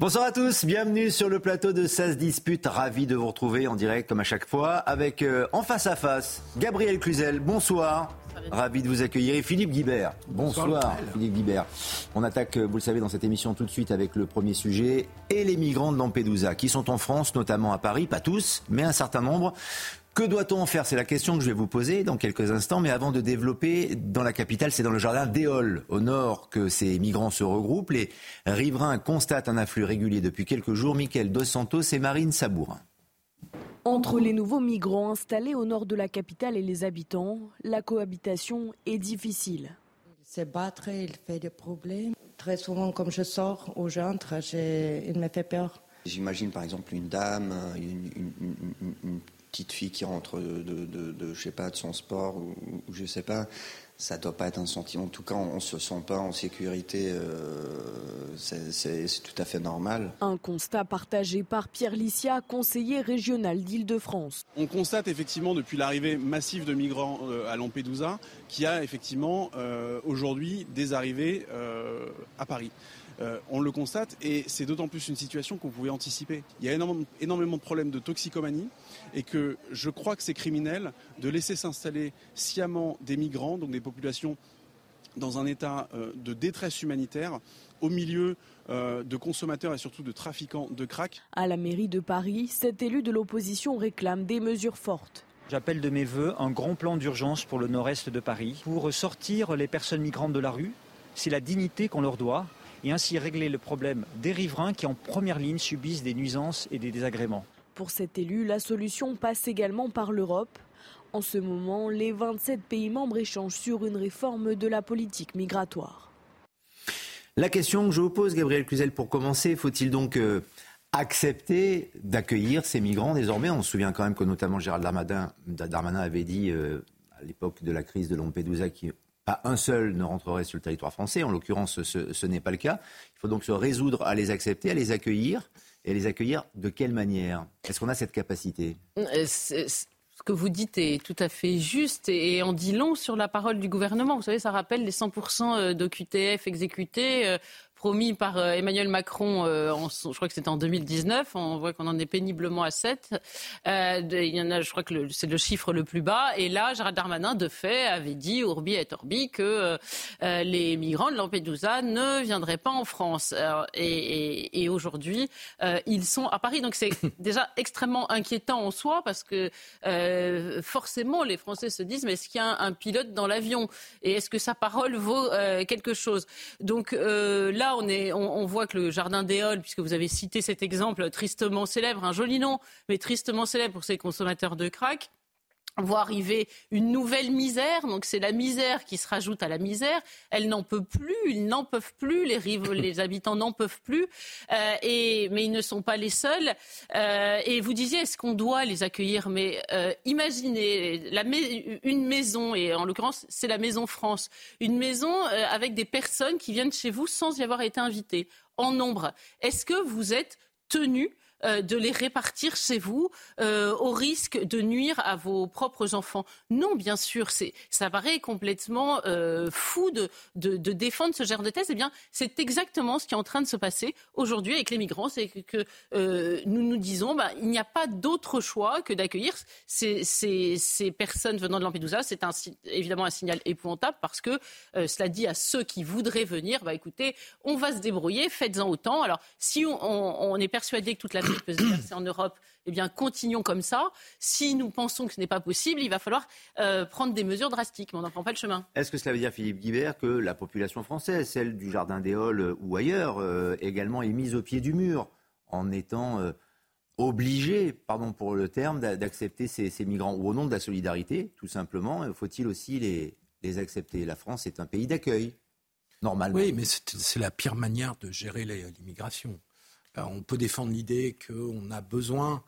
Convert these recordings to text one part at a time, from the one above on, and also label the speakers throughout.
Speaker 1: Bonsoir à tous, bienvenue sur le plateau de 16 disputes. Ravi de vous retrouver en direct comme à chaque fois avec euh, en face à face Gabriel Cluzel. Bonsoir. Ravi de vous accueillir. Et Philippe Guibert. Bonsoir, Philippe Guibert. On attaque, vous le savez, dans cette émission tout de suite avec le premier sujet et les migrants de Lampedusa qui sont en France, notamment à Paris, pas tous, mais un certain nombre. Que doit-on en faire? C'est la question que je vais vous poser dans quelques instants. Mais avant de développer, dans la capitale, c'est dans le jardin d'Éole, au nord, que ces migrants se regroupent. Les riverains constatent un afflux régulier depuis quelques jours. Michael Dos Santos et Marine Sabourin.
Speaker 2: Entre les nouveaux migrants installés au nord de la capitale et les habitants, la cohabitation est difficile.
Speaker 3: Il se battre, il fait des problèmes. Très souvent, comme je sors ou j'entre, il me fait peur.
Speaker 4: J'imagine par exemple une dame, une, une, une, une petite fille qui rentre de, de, de, je sais pas, de son sport ou, ou je sais pas, ça doit pas être un sentiment. En tout cas, on, ne se sent pas en sécurité. Euh, c'est tout à fait normal.
Speaker 2: Un constat partagé par Pierre Licia, conseiller régional d'Île-de-France.
Speaker 5: On constate effectivement depuis l'arrivée massive de migrants euh, à Lampedusa qu'il y a effectivement euh, aujourd'hui des arrivées euh, à Paris. Euh, on le constate et c'est d'autant plus une situation qu'on pouvait anticiper. Il y a énormément, énormément de problèmes de toxicomanie et que je crois que c'est criminel de laisser s'installer sciemment des migrants, donc des populations dans un état euh, de détresse humanitaire au milieu euh, de consommateurs et surtout de trafiquants de crack.
Speaker 2: À la mairie de Paris, cet élu de l'opposition réclame des mesures fortes.
Speaker 6: J'appelle de mes voeux un grand plan d'urgence pour le nord-est de Paris pour sortir les personnes migrantes de la rue. C'est la dignité qu'on leur doit et ainsi régler le problème des riverains qui en première ligne subissent des nuisances et des désagréments.
Speaker 2: Pour cet élu, la solution passe également par l'Europe. En ce moment, les 27 pays membres échangent sur une réforme de la politique migratoire.
Speaker 1: La question que je vous pose, Gabriel Cluzel, pour commencer, faut-il donc euh, accepter d'accueillir ces migrants désormais? On se souvient quand même que notamment Gérald Darmanin, Darmanin avait dit euh, à l'époque de la crise de Lampedusa qu'il pas un seul ne rentrerait sur le territoire français. En l'occurrence, ce, n'est pas le cas. Il faut donc se résoudre à les accepter, à les accueillir. Et les accueillir de quelle manière? Est-ce qu'on a cette capacité?
Speaker 7: Euh, Ce que vous dites est tout à fait juste et en dit long sur la parole du gouvernement. Vous savez, ça rappelle les 100% d'OQTF exécutés euh, promis par euh, Emmanuel Macron, euh, en, je crois que c'était en 2019. On voit qu'on en est péniblement à 7. Euh, il y en a, je crois que c'est le chiffre le plus bas. Et là, Gérald Darmanin, de fait, avait dit, Urbi et Orbi, que euh, les migrants de Lampedusa ne viendraient pas en France. Alors, et et- et aujourd'hui, euh, ils sont à Paris. Donc c'est déjà extrêmement inquiétant en soi parce que forcément les Français se disent mais est-ce qu'il y a un, un pilote dans l'avion? Et est-ce que sa parole vaut quelque chose? Donc euh, on voit que le jardin d'Éole, puisque vous avez cité cet exemple tristement célèbre, un joli nom, mais tristement célèbre pour ces consommateurs de crack voit arriver une nouvelle misère. Donc c'est la misère qui se rajoute à la misère. Elle n'en peut plus, ils n'en peuvent plus, les, rives, les habitants n'en peuvent plus. Euh, et, mais ils ne sont pas les seuls. Euh, et vous disiez, est-ce qu'on doit les accueillir? Mais euh, imaginez la une maison, et en l'occurrence c'est la Maison France, une maison avec des personnes qui viennent chez vous sans y avoir été invitées, en nombre. Est-ce que vous êtes tenu euh, de les répartir chez vous euh, au risque de nuire à vos propres enfants. Non, bien sûr, ça paraît complètement euh, fou de, défendre ce genre de thèse. Eh bien, c'est exactement ce qui est en train de se passer aujourd'hui avec les migrants. C'est que, que, nous nous disons, bah, il n'y a pas d'autre choix que d'accueillir ces, personnes venant de Lampedusa. C'est évidemment un signal épouvantable parce que cela dit à ceux qui voudraient venir, bah, écoutez, on va se débrouiller, faites-en autant. Alors, si on est persuadé que toute la vie peut se déverser en Europe, eh bien, continuons comme ça. Si nous pensons que ce n'est pas possible, il va falloir euh, prendre des mesures drastiques, mais on n'en prend pas le chemin.
Speaker 1: Est-ce que cela veut dire, Philippe Guibert, que la population française, celle du Jardin des Halles ou ailleurs, euh, également est mise au pied du mur en étant euh, obligée, pardon pour le terme, d'a- d'accepter ces, ces migrants Ou au nom de la solidarité, tout simplement, euh, faut-il aussi les, les accepter? La France est un pays d'accueil. normalement.
Speaker 8: Oui, mais c'est la pire manière de gérer l'immigration. On peut défendre l'idée qu'on a besoin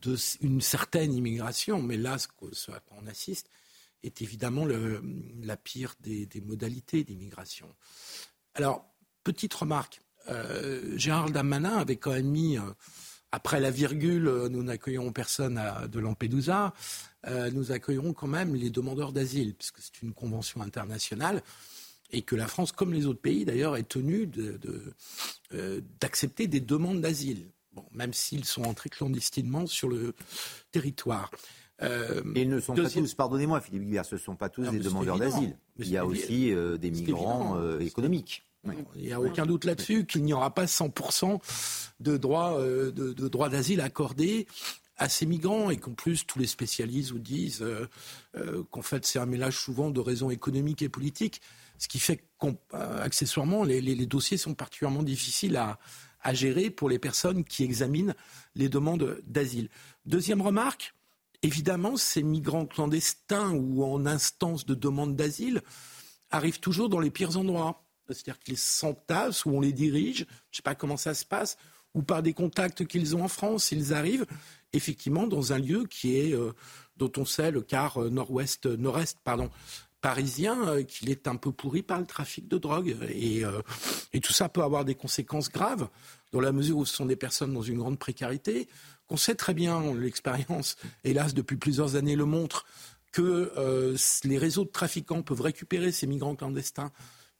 Speaker 8: d'une certaine immigration, mais là, ce, à quoi on assiste est évidemment la pire des, modalités d'immigration. Alors, petite remarque, euh, Gérald Darmanin avait quand même mis, euh, après la virgule, euh, nous n'accueillons personne de Lampedusa, nous accueillerons quand même les demandeurs d'asile, puisque c'est une convention internationale et que la France, comme les autres pays d'ailleurs, est tenue d'accepter de, des demandes d'asile, bon, même s'ils sont entrés clandestinement sur le territoire.
Speaker 1: Euh, et ils ne sont pas tous, pardonnez-moi Philippe Guibert, ce ne sont pas tous des demandeurs d'asile. Il y a aussi des migrants économiques.
Speaker 8: Il n'y a aucun doute là-dessus qu'il n'y aura pas 100% de droits euh, de, droit d'asile accordés à ces migrants et qu'en plus tous les spécialistes vous disent euh, euh, qu'en fait c'est un mélange souvent de raisons économiques et politiques, ce qui fait qu'accessoirement les, les, dossiers sont particulièrement difficiles à, à, gérer pour les personnes qui examinent les demandes d'asile. Deuxième remarque, évidemment ces migrants clandestins ou en instance de demande d'asile arrivent toujours dans les pires endroits c'est-à-dire qu'ils s'entassent ou on les dirige, je ne sais pas comment ça se passe, ou par des contacts qu'ils ont en France, ils arrivent effectivement dans un lieu qui est, euh, dont on sait le quart euh, nord-ouest, nord-est, pardon, parisien, euh, qu'il est un peu pourri par le trafic de drogue. Et, et, tout ça peut avoir des conséquences graves, dans la mesure où ce sont des personnes dans une grande précarité, qu'on sait très bien, l'expérience, hélas, depuis plusieurs années le montre, que les réseaux de trafiquants peuvent récupérer ces migrants clandestins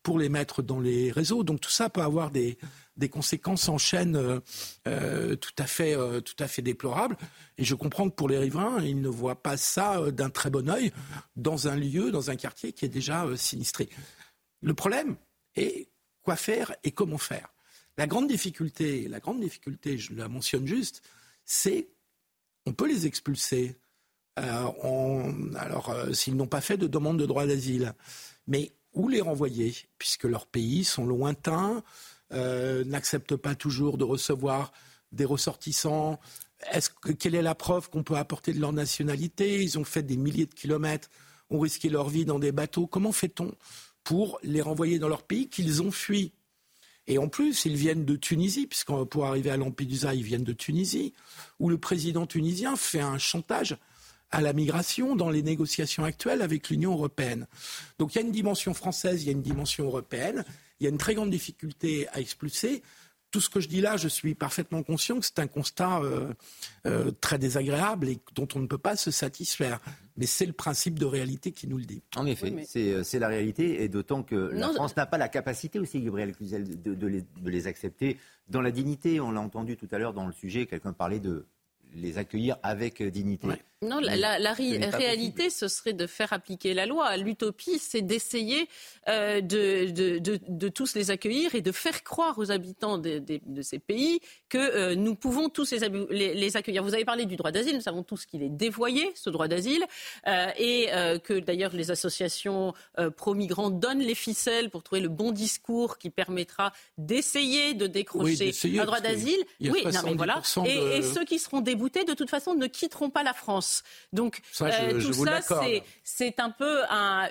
Speaker 8: pour les mettre dans les réseaux. Donc tout ça peut avoir des, des conséquences en chaîne euh, euh, tout, à fait, euh, tout à fait déplorables. Et je comprends que pour les riverains, ils ne voient pas ça d'un très bon œil dans un lieu, dans un quartier qui est déjà sinistré. Le problème est quoi faire et comment faire. La grande difficulté, la grande difficulté, je la mentionne juste, c'est on peut les expulser. alors, s'ils n'ont pas fait de demande de droit d'asile. Mais ou les renvoyer, puisque leurs pays sont lointains, euh, n'acceptent pas toujours de recevoir des ressortissants. Quelle est la preuve qu'on peut apporter de leur nationalité? Ils ont fait des milliers de kilomètres, ont risqué leur vie dans des bateaux. Comment fait-on pour les renvoyer dans leur pays qu'ils ont fui? Et en plus, ils viennent de Tunisie, puisque pour arriver à Lampedusa, ils viennent de Tunisie, où le président tunisien fait un chantage à la migration dans les négociations actuelles avec l'Union européenne. Donc il y a une dimension française, il y a une dimension européenne, il y a une très grande difficulté à expulser. Tout ce que je dis là, je suis parfaitement conscient que c'est un constat euh, euh, très désagréable et dont on ne peut pas se satisfaire. Mais c'est le principe de réalité qui nous le dit.
Speaker 1: En effet, euh, c'est la réalité, et d'autant que la France n'a pas la capacité aussi, Gabriel Cluzel, de, les, de les accepter dans la dignité. On l'a entendu tout à l'heure dans le sujet, quelqu'un parlait de les accueillir avec dignité.
Speaker 7: Non, la, réalité, ce serait de faire appliquer la loi. L'utopie, c'est d'essayer euh, de, tous les accueillir et de faire croire aux habitants de, ces pays que euh, nous pouvons tous les, accueillir. Vous avez parlé du droit d'asile, nous savons tous qu'il est dévoyé, ce droit d'asile, euh, et que d'ailleurs les associations pro-migrants donnent les ficelles pour trouver le bon discours qui permettra d'essayer de décrocher un droit d'asile. Oui, non, mais voilà. et ceux qui seront déboutés, de toute façon, ne quitteront pas la France. Donc euh, tout ça, c'est un peu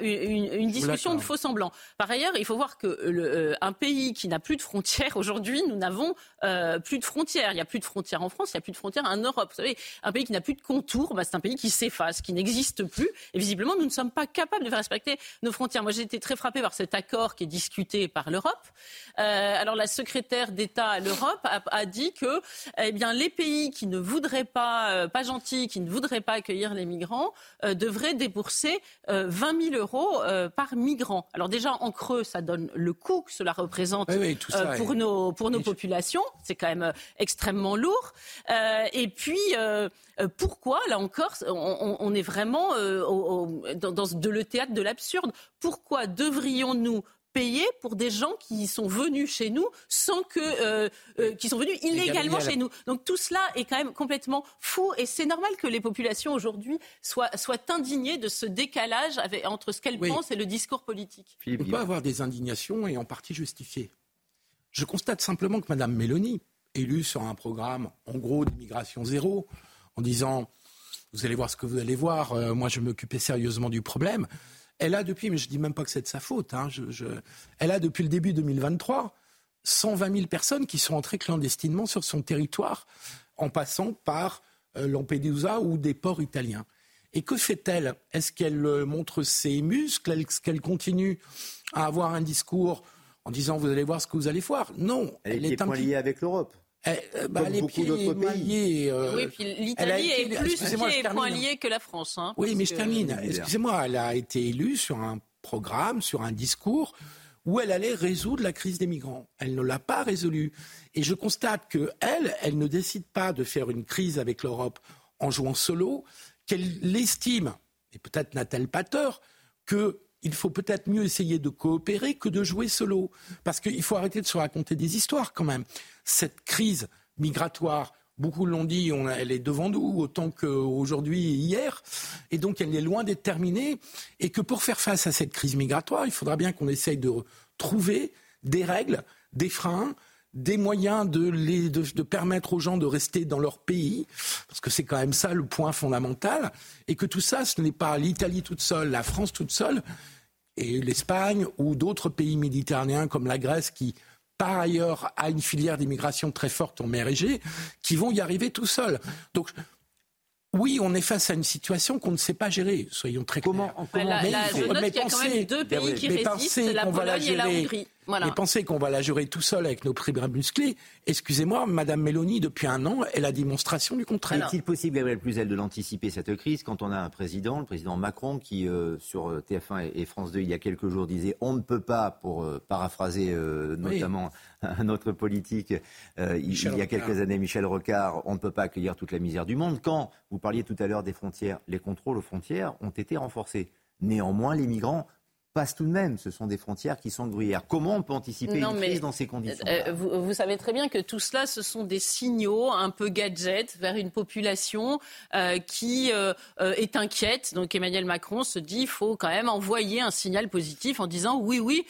Speaker 7: une, discussion de faux semblants. Par ailleurs, il faut voir que euh, un pays qui n'a plus de frontières aujourd'hui, nous n'avons euh, plus de frontières. Il n'y a plus de frontières en France, il n'y a plus de frontières en Europe. Vous savez, un pays qui n'a plus de contours, bah, c'est un pays qui s'efface, qui n'existe plus. Et visiblement, nous ne sommes pas capables de faire respecter nos frontières. Moi, j'ai été très frappée par cet accord qui est discuté par l'Europe. alors, la secrétaire d'État à l'Europe a, dit que, eh bien, les pays qui ne voudraient pas, pas gentils, qui ne voudraient pas accueillir les migrants euh, devrait débourser 20 euh, 000 euros euh, par migrant. Alors déjà, en creux, ça donne le coût que cela représente pour, nos, pour nos populations. C'est quand même extrêmement lourd. et puis, pourquoi, là encore, on, est vraiment dans, dans de le théâtre de l'absurde? Pourquoi devrions-nous payer pour des gens qui sont venus chez nous sans que, euh, euh, qui sont venus illégalement chez nous. Donc tout cela est quand même complètement fou et c'est normal que les populations aujourd'hui soient, soient indignées de ce décalage avec, entre ce qu'elles pensent et le discours politique.
Speaker 8: On peut avoir des indignations et en partie justifiées. Je constate simplement que Mme Mélanie, élue sur un programme en gros d'immigration zéro, en disant vous allez voir ce que vous allez voir, euh, moi je m'occupais sérieusement du problème, elle a depuis, mais je dis même pas que c'est de sa faute, hein, elle a depuis le début 2023 120 000 personnes qui sont entrées clandestinement sur son territoire en passant par euh, Lampedusa ou des ports italiens. Et que fait-elle? Est-ce qu'elle euh, montre ses muscles? Est-ce qu'elle continue à avoir un discours en disant vous allez voir ce que vous allez voir? Non.
Speaker 1: Elle, est, un liée avec l'Europe.
Speaker 8: Elle, euh, bah, les beaucoup d'autres pays.
Speaker 7: oui, puis l'Italie est plus pieds que la France. Hein,
Speaker 8: oui, mais je termine. Excusez-moi, elle a été élue sur un programme, sur un discours où elle allait résoudre la crise des migrants. Elle ne l'a pas résolue. Et je constate que elle, elle ne décide pas de faire une crise avec l'Europe en jouant solo, qu'elle l'estime, et peut-être n'a-t-elle pas tort, qu'il faut peut-être mieux essayer de coopérer que de jouer solo. Parce qu'il faut arrêter de se raconter des histoires quand même. Cette crise migratoire, beaucoup l'ont dit, elle est devant nous autant qu'aujourd'hui et hier. Et donc elle est loin d'être terminée. Et que pour faire face à cette crise migratoire, il faudra bien qu'on essaye de trouver des règles, des freins, des moyens de, les, de, permettre aux gens de rester dans leur pays, parce que c'est quand même ça le point fondamental, et que tout ça, ce n'est pas l'Italie toute seule, la France toute seule, et l'Espagne ou d'autres pays méditerranéens comme la Grèce qui, par ailleurs, a une filière d'immigration très forte en mer Égée, qui vont y arriver tout seuls. Donc, oui, on est face à une situation qu'on ne sait pas gérer. Soyons très
Speaker 1: comment,
Speaker 7: clairs. Comment,
Speaker 1: la,
Speaker 7: la, je note qu'il y a quand même deux pays qui résistent, la Pologne et la Hongrie.
Speaker 8: Voilà. Et penser qu'on va la gérer tout seul avec nos prix musclés, excusez-moi, Madame Mélanie, depuis un an, est la démonstration du contraire.
Speaker 1: Est-il possible, Gabriel Cluzel, de l'anticiper cette crise quand on a un président, le président Macron, qui euh, sur euh, TF1 et France 2 il y a quelques jours disait on ne peut pas, pour euh, paraphraser notamment un autre politique il, y a quelques années, Michel Rocard, on ne peut pas accueillir toute la misère du monde. Quand vous parliez tout à l'heure des frontières, les contrôles aux frontières ont été renforcés. Néanmoins, les migrants passe tout de même. Ce sont des frontières qui sont gruyères. Comment on peut anticiper une crise dans ces conditions
Speaker 7: euh, vous, savez très bien que tout cela, ce sont des signaux un peu gadgets vers une population euh, qui euh, est inquiète. Donc Emmanuel Macron se dit il faut quand même envoyer un signal positif en disant oui, oui,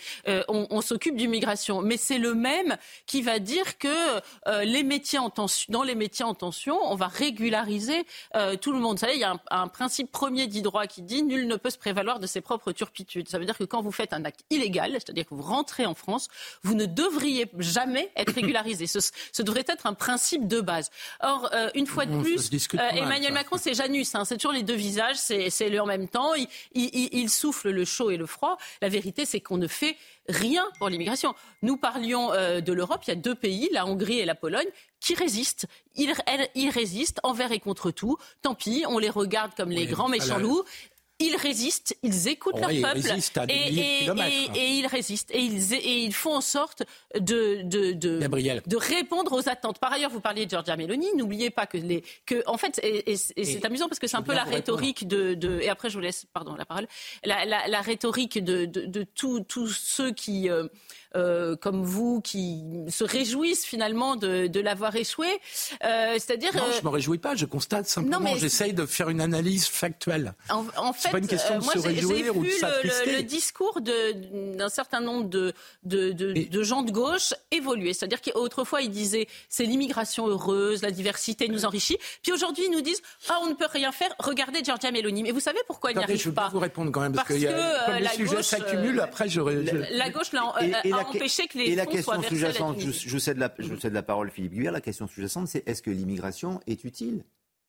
Speaker 7: on, s'occupe d'immigration. Mais c'est le même qui va dire que les métiers en tension, dans les métiers en tension, on va régulariser tout le monde. Vous savez, il y a un, un principe premier d'e-droit qui dit nul ne peut se prévaloir de ses propres turpitudes. Ça veut dire que quand vous faites un acte illégal, c'est-à-dire que vous rentrez en France, vous ne devriez jamais être régularisé. Ce, devrait être un principe de base. Or, euh, une fois de plus, euh, Emmanuel Macron, c'est Janus. Hein, c'est toujours les deux visages, c'est le en même temps. Il, souffle le chaud et le froid. La vérité, c'est qu'on ne fait rien pour l'immigration. Nous parlions euh, de l'Europe, il y a deux pays, la Hongrie et la Pologne, qui résistent. Ils, ils, résistent envers et contre tout. Tant pis, on les regarde comme les grands méchants loups ils résistent, ils écoutent leur peuple et, ils résistent et ils, et ils font en sorte de, de, de, répondre aux attentes. Par ailleurs, vous parliez de Giorgia Meloni, n'oubliez pas que, les, que en fait, et, c'est amusant parce que c'est un peu la rhétorique de, de, et après je vous laisse pardon la parole, la, la, la rhétorique de, de, tous ceux qui euh, euh, comme vous qui se réjouissent finalement de, de l'avoir échoué. Euh, c'est-à-dire.
Speaker 8: Non, je me réjouis pas. Je constate simplement. J'essaye de faire une analyse factuelle.
Speaker 7: En, en fait, pas une question de moi, se réjouir ou de le, le, discours d'un certain nombre de, de, de, de, gens de gauche évoluer. C'est-à-dire qu'autrefois ils disaient c'est l'immigration heureuse, la diversité nous enrichit. Puis aujourd'hui ils nous disent ah on ne peut rien faire. Regardez Giorgia Meloni. Mais vous savez pourquoi il n'y arrive pas
Speaker 8: Je vais vous répondre quand même parce, que, y a, comme les sujets s'accumulent. Après j'aurais.
Speaker 7: La gauche l'a empêché que les
Speaker 1: et la question sous-jacente, je, je, cède la, je cède la parole Philippe Guibert, la question sous-jacente c'est est-ce que l'immigration est utile,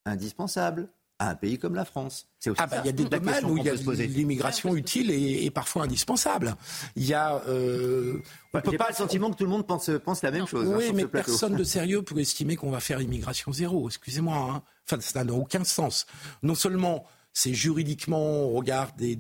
Speaker 1: indispensable à un pays comme la France?
Speaker 8: C'est ah bah, il y a des domaines où il y a l'immigration utile et, parfois indispensable. Il y a.
Speaker 1: Euh, on peut pas le sentiment que tout le monde pense, pense la même chose.
Speaker 8: Hein, oui, mais personne de sérieux peut estimer qu'on va faire immigration zéro. Excusez-moi. Hein. Enfin, ça n'a aucun sens. Non seulement c'est juridiquement, on regarde des,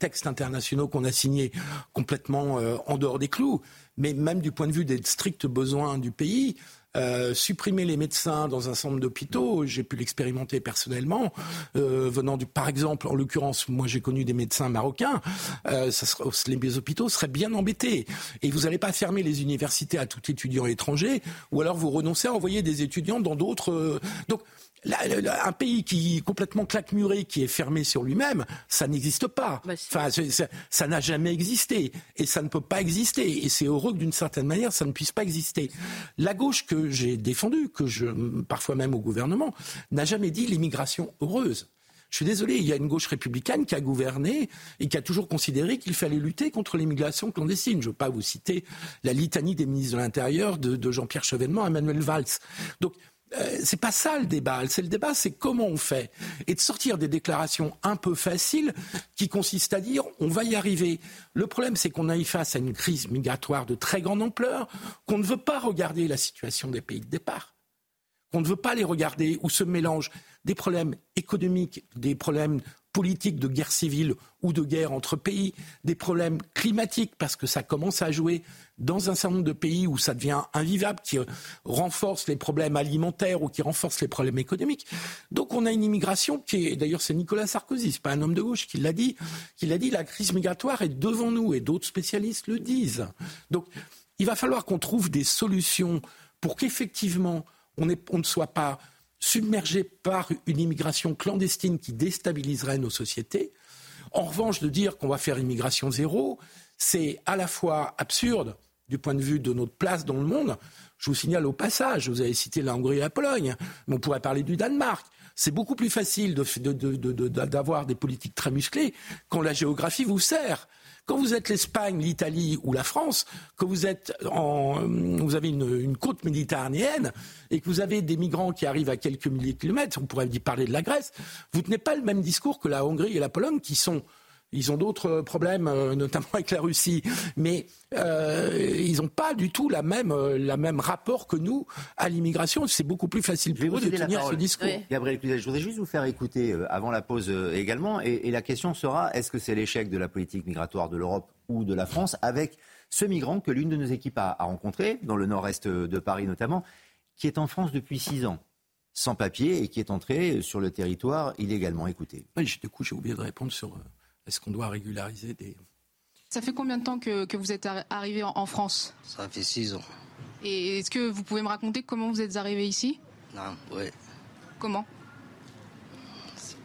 Speaker 8: textes internationaux qu'on a signés complètement euh, en dehors des clous, mais même du point de vue des stricts besoins du pays, euh, supprimer les médecins dans un centre d'hôpitaux, j'ai pu l'expérimenter personnellement, euh, venant du, par exemple, en l'occurrence, moi j'ai connu des médecins marocains, euh, ça les hôpitaux seraient bien embêtés. Et vous n'allez pas fermer les universités à tout étudiant étranger, ou alors vous renoncez à envoyer des étudiants dans d'autres. donc un pays qui est complètement claquemuré, qui est fermé sur lui-même, ça n'existe pas. Bah, enfin, ça n'a jamais existé et ça ne peut pas exister. Et c'est heureux que d'une certaine manière, ça ne puisse pas exister. La gauche que j'ai défendue, que je parfois même au gouvernement, n'a jamais dit l'immigration heureuse. Je suis désolé, il y a une gauche républicaine qui a gouverné et qui a toujours considéré qu'il fallait lutter contre l'immigration clandestine. Je ne veux pas vous citer la litanie des ministres de l'Intérieur, de, Jean-Pierre Chevènement à Emmanuel Valls. Donc, euh, c'est pas ça le débat. C'est le débat, c'est comment on fait. Et de sortir des déclarations un peu faciles qui consistent à dire on va y arriver. Le problème, c'est qu'on a face à une crise migratoire de très grande ampleur, qu'on ne veut pas regarder la situation des pays de départ qu'on ne veut pas les regarder, où se mélangent des problèmes économiques, des problèmes politiques de guerre civile ou de guerre entre pays, des problèmes climatiques, parce que ça commence à jouer dans un certain nombre de pays où ça devient invivable, qui renforce les problèmes alimentaires ou qui renforce les problèmes économiques. Donc on a une immigration qui est, d'ailleurs c'est Nicolas Sarkozy, c'est pas un homme de gauche qui l'a dit, qui l'a dit, la crise migratoire est devant nous et d'autres spécialistes le disent. Donc il va falloir qu'on trouve des solutions pour qu'effectivement on, ne soit pas submergé par une immigration clandestine qui déstabiliserait nos sociétés. En revanche, de dire qu'on va faire immigration zéro, c'est à la fois absurde du point de vue de notre place dans le monde. Je vous signale au passage, vous avez cité la Hongrie et la Pologne, mais on pourrait parler du Danemark. C'est beaucoup plus facile d'avoir des politiques très musclées quand la géographie vous sert. Quand vous êtes l'Espagne, l'Italie ou la France, que vous êtes en, vous avez une, côte méditerranéenne et que vous avez des migrants qui arrivent à quelques milliers de kilomètres, on pourrait parler de la Grèce, vous tenez pas le même discours que la Hongrie et la Pologne qui sont ils ont d'autres problèmes, euh, notamment avec la Russie, mais euh, ils n'ont pas du tout la même, euh, la même rapport que nous à l'immigration. C'est beaucoup plus facile pour eux de tenir ce discours.
Speaker 1: Gabriel je voudrais juste vous faire écouter avant la pause également. Et, et la question sera est-ce que c'est l'échec de la politique migratoire de l'Europe ou de la France avec ce migrant que l'une de nos équipes a, a rencontré, dans le nord-est de Paris notamment, qui est en France depuis six ans sans papier et qui est entré sur le territoire illégalement? Écoutez.
Speaker 8: Oui, du coup, j'ai oublié de répondre sur est-ce qu'on doit régulariser des...
Speaker 9: Ça fait combien de temps que, vous êtes arrivé en, France?
Speaker 10: Ça fait six ans.
Speaker 9: Et est-ce que vous pouvez me raconter comment vous êtes arrivé ici?
Speaker 10: Non, oui.
Speaker 9: Comment?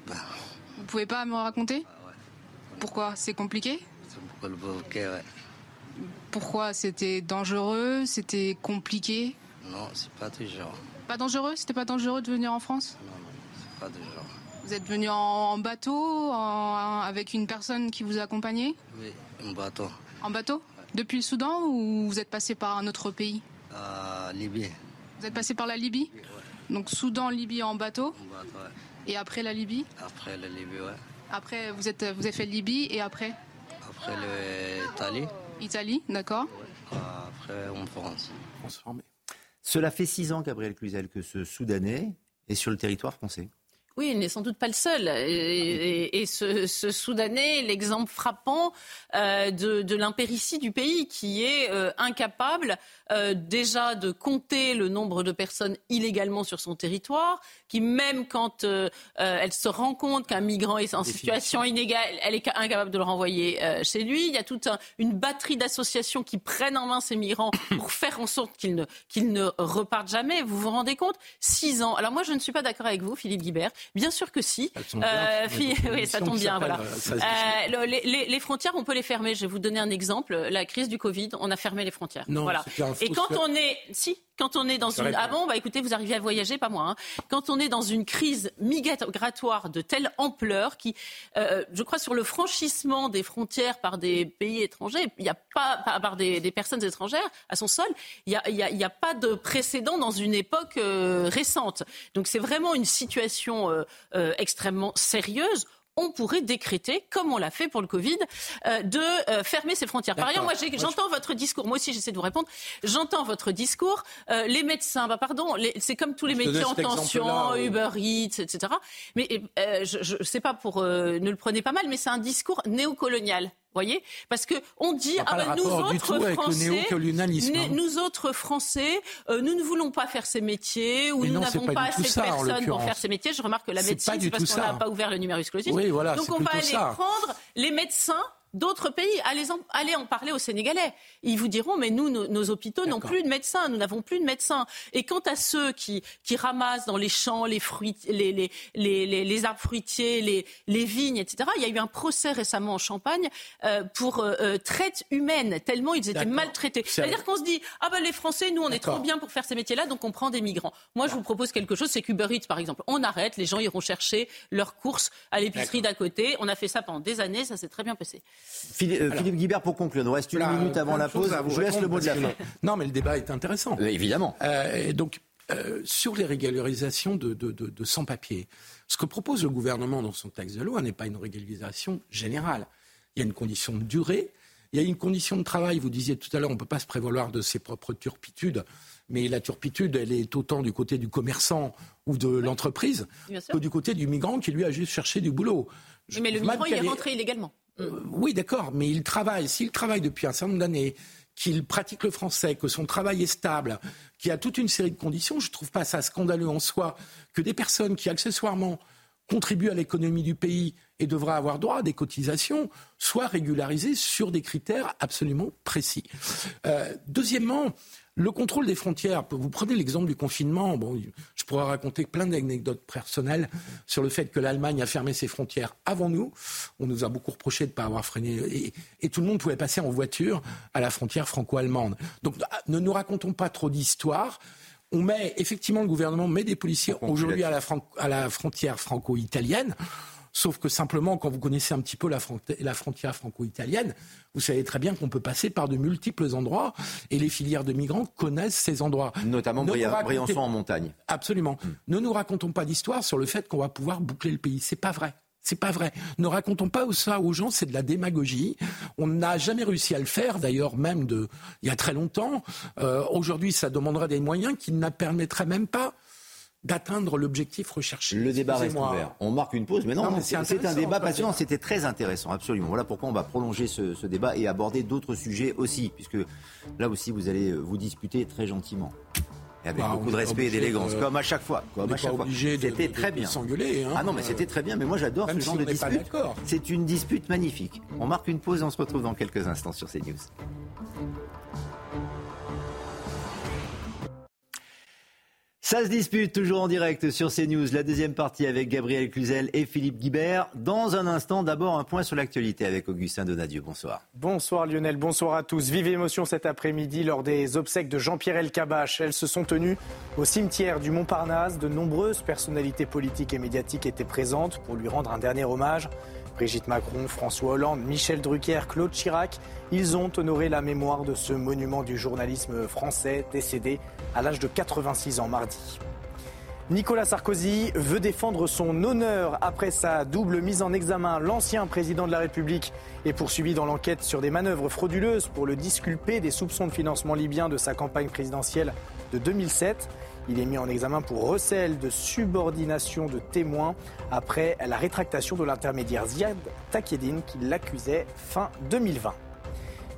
Speaker 10: Pas...
Speaker 9: Vous pouvez pas me raconter?
Speaker 10: Ah, ouais.
Speaker 9: Pourquoi? C'est compliqué?
Speaker 10: C'est compliqué, ouais.
Speaker 9: Pourquoi? C'était dangereux? C'était compliqué?
Speaker 10: Non, c'est pas dangereux.
Speaker 9: Pas dangereux? C'était pas dangereux de venir en France?
Speaker 10: Non, non, c'est pas dangereux.
Speaker 9: Vous êtes venu en bateau, avec une personne qui vous a accompagné
Speaker 10: Oui, en bateau.
Speaker 9: En bateau Depuis le Soudan ou vous êtes passé par un autre pays
Speaker 10: euh, Libye.
Speaker 9: Vous êtes passé par la Libye
Speaker 10: oui,
Speaker 9: Donc Soudan, Libye en bateau
Speaker 10: En bateau, ouais.
Speaker 9: Et après la Libye
Speaker 10: Après la Libye, ouais.
Speaker 9: Après, vous, êtes, vous avez fait Libye et après
Speaker 10: Après l'Italie.
Speaker 9: Italie, d'accord.
Speaker 10: Après en France.
Speaker 1: Transformé. Cela fait six ans, Gabriel Cluzel, que ce Soudanais est sur le territoire français.
Speaker 7: Oui, il n'est sans doute pas le seul. Et, ce, Soudanais, l'exemple frappant euh, de, l'impéritie du pays, qui est euh, incapable euh, déjà de compter le nombre de personnes illégalement sur son territoire, qui même quand elle se rend compte qu'un migrant est en situation inégale, elle est incapable de le renvoyer chez lui. Il y a toute une batterie d'associations qui prennent en main ces migrants pour faire en sorte qu'ils ne, qu'ils ne repartent jamais. Vous vous rendez compte? Six ans. Alors moi, je ne suis pas d'accord avec vous, Philippe Guibert. Bien sûr que si.
Speaker 8: Euh,
Speaker 7: oui, ça tombe bien. Voilà. Euh, les, frontières, on peut les fermer. Je vais vous donner un exemple. La crise du Covid, on a fermé les frontières.
Speaker 8: Non,
Speaker 7: voilà. Et quand on est, si, quand on est dans une ah bon bah écoutez vous arrivez à voyager pas moi hein. quand on est dans une crise migratoire de telle ampleur qui euh, je crois sur le franchissement des frontières par des pays étrangers il n'y a pas par des, des, personnes étrangères à son sol il n'y a, y a, y a, pas de précédent dans une époque euh, récente donc c'est vraiment une situation euh, extrêmement sérieuse on pourrait décréter, comme on l'a fait pour le Covid, euh, de euh, fermer ses frontières. Par ailleurs, moi, j'entends votre discours. Moi aussi, j'essaie de vous répondre. J'entends votre discours. Euh, les médecins, bah pardon, c'est comme tous les métiers en tension, Uber Eats, etc. Mais je ne sais pas pour, ne le prenez pas mal, mais c'est un discours néocolonial voyez Parce que on dit ah ben, nous autres Français, nous autres Français, nous ne voulons pas faire ces métiers ou nous n'avons pas, assez de personnes pour faire ces métiers. Je remarque que la médecine, c'est parce qu'on n'a pas ouvert le numerus clausus.
Speaker 8: Oui, voilà,
Speaker 7: Donc on va aller prendre les médecins d'autres pays. Allez en, allez en parler aux Sénégalais. Ils vous diront, mais nous, nos, nos hôpitaux n'ont plus de médecins, nous n'avons plus de médecins. Et quant à ceux qui, qui ramassent dans les champs les, fruits, les, les, les, les arbres fruitiers, les, les vignes, etc., il y a eu un procès récemment en Champagne euh, pour euh, euh, traite humaine, tellement ils étaient maltraités. C'est-à-dire qu'on se dit, ah ben les Français, nous, on est trop bien pour faire ces métiers-là, donc on prend des migrants. Moi, je vous propose quelque chose, c'est qu'Uber Eats, par exemple, on arrête, les gens iront chercher leurs courses à l'épicerie d'à côté. On a fait ça pendant des années, ça s'est très bien passé.
Speaker 1: Philippe, Philippe Guibert, pour conclure, nous reste une minute avant la pause. Je vous laisse le mot de la fin.
Speaker 8: Non, mais le débat est intéressant.
Speaker 1: évidemment.
Speaker 8: donc, sur les régularisations de, de, de, de sans-papiers, ce que propose le gouvernement dans son texte de loi n'est pas une régularisation générale. Il y a une condition de durée, il y a une condition de travail. Vous disiez tout à l'heure, on ne peut pas se prévaloir de ses propres turpitudes, mais la turpitude, elle est autant du côté du commerçant ou de l'entreprise que du côté du migrant qui, lui, a juste cherché du boulot.
Speaker 7: Je mais le migrant, il est rentré illégalement.
Speaker 8: Euh, oui, d'accord, mais il travaille. S'il travaille depuis un certain nombre d'années, qu'il pratique le français, que son travail est stable, qu'il a toute une série de conditions, je ne trouve pas ça scandaleux en soi que des personnes qui accessoirement contribuent à l'économie du pays et devraient avoir droit à des cotisations soient régularisées sur des critères absolument précis. Euh, deuxièmement, le contrôle des frontières, vous prenez l'exemple du confinement, je pourrais raconter plein d'anecdotes personnelles sur le fait que l'Allemagne a fermé ses frontières avant nous. On nous a beaucoup reproché de ne pas avoir freiné, et, et, tout le monde pouvait passer en voiture à la frontière franco-allemande. Donc ne nous racontons pas trop d'histoires. On met, effectivement, le gouvernement met des policiers aujourd'hui à la frontière franco-italienne. Sauf que simplement, quand vous connaissez un petit peu la, frontière franco-italienne, vous savez très bien qu'on peut passer par de multiples endroits et les filières de migrants connaissent ces endroits.
Speaker 1: Notamment Briançon en montagne.
Speaker 8: Absolument. Hmm. Ne nous racontons pas d'histoire sur le fait qu'on va pouvoir boucler le pays. C'est pas vrai. C'est pas vrai. Ne racontons pas ça aux gens, c'est de la démagogie. On n'a jamais réussi à le faire, d'ailleurs, même de, il y a très longtemps. Euh, aujourd'hui, ça demanderait des moyens qui ne permettraient même pas d'atteindre l'objectif recherché.
Speaker 1: Le débat reste ouvert. On marque une pause, mais non, c'est un débat passionnant, c'était très intéressant, absolument. Voilà pourquoi on va prolonger ce, débat et aborder d'autres sujets aussi, puisque là aussi vous allez vous disputer très gentiment. Et avec bah, beaucoup de respect et d'élégance, comme à chaque fois. Comme à chaque fois. C'était très bien.
Speaker 8: Hein,
Speaker 1: ah non, mais c'était très bien. Mais moi, j'adore ce genre de dispute. C'est une dispute magnifique. On marque une pause et on se retrouve dans quelques instants sur CNews. Ça se dispute toujours en direct sur CNews. La deuxième partie avec Gabriel Cluzel et Philippe Guibert. Dans un instant, d'abord un point sur l'actualité avec Augustin Donadieu. Bonsoir.
Speaker 11: Bonsoir Lionel, bonsoir à tous. Vive émotion cet après-midi lors des obsèques de Jean-Pierre Elkabach. Elles se sont tenues au cimetière du Montparnasse. De nombreuses personnalités politiques et médiatiques étaient présentes pour lui rendre un dernier hommage. Brigitte Macron, François Hollande, Michel Drucker, Claude Chirac, ils ont honoré la mémoire de ce monument du journalisme français décédé à l'âge de 86 ans mardi. Nicolas Sarkozy veut défendre son honneur après sa double mise en examen. L'ancien président de la République est poursuivi dans l'enquête sur des manœuvres frauduleuses pour le disculper des soupçons de financement libyen de sa campagne présidentielle de 2007. Il est mis en examen pour recel de subordination de témoins après la rétractation de l'intermédiaire Ziad Takedine qui l'accusait fin 2020.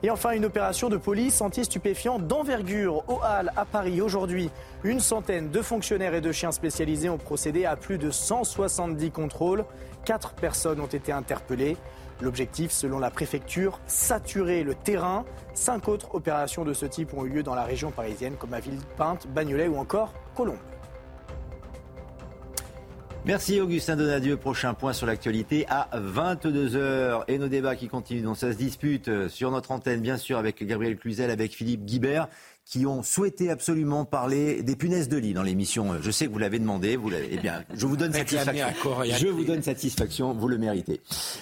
Speaker 11: Et enfin, une opération de police anti-stupéfiant d'envergure au Hall à Paris aujourd'hui. Une centaine de fonctionnaires et de chiens spécialisés ont procédé à plus de 170 contrôles. Quatre personnes ont été interpellées. L'objectif, selon la préfecture, saturer le terrain. Cinq autres opérations de ce type ont eu lieu dans la région parisienne, comme à Villepinte, Bagnolet ou encore Colombes.
Speaker 1: Merci Augustin Donadieu. Prochain point sur l'actualité à 22h. Et nos débats qui continuent. Donc ça se dispute sur notre antenne, bien sûr, avec Gabriel Cluzel, avec Philippe Guibert qui ont souhaité absolument parler des punaises de lit dans l'émission. Je sais que vous l'avez demandé, vous l'avez. Eh bien, je vous donne satisfaction. Je vous donne satisfaction, vous le méritez.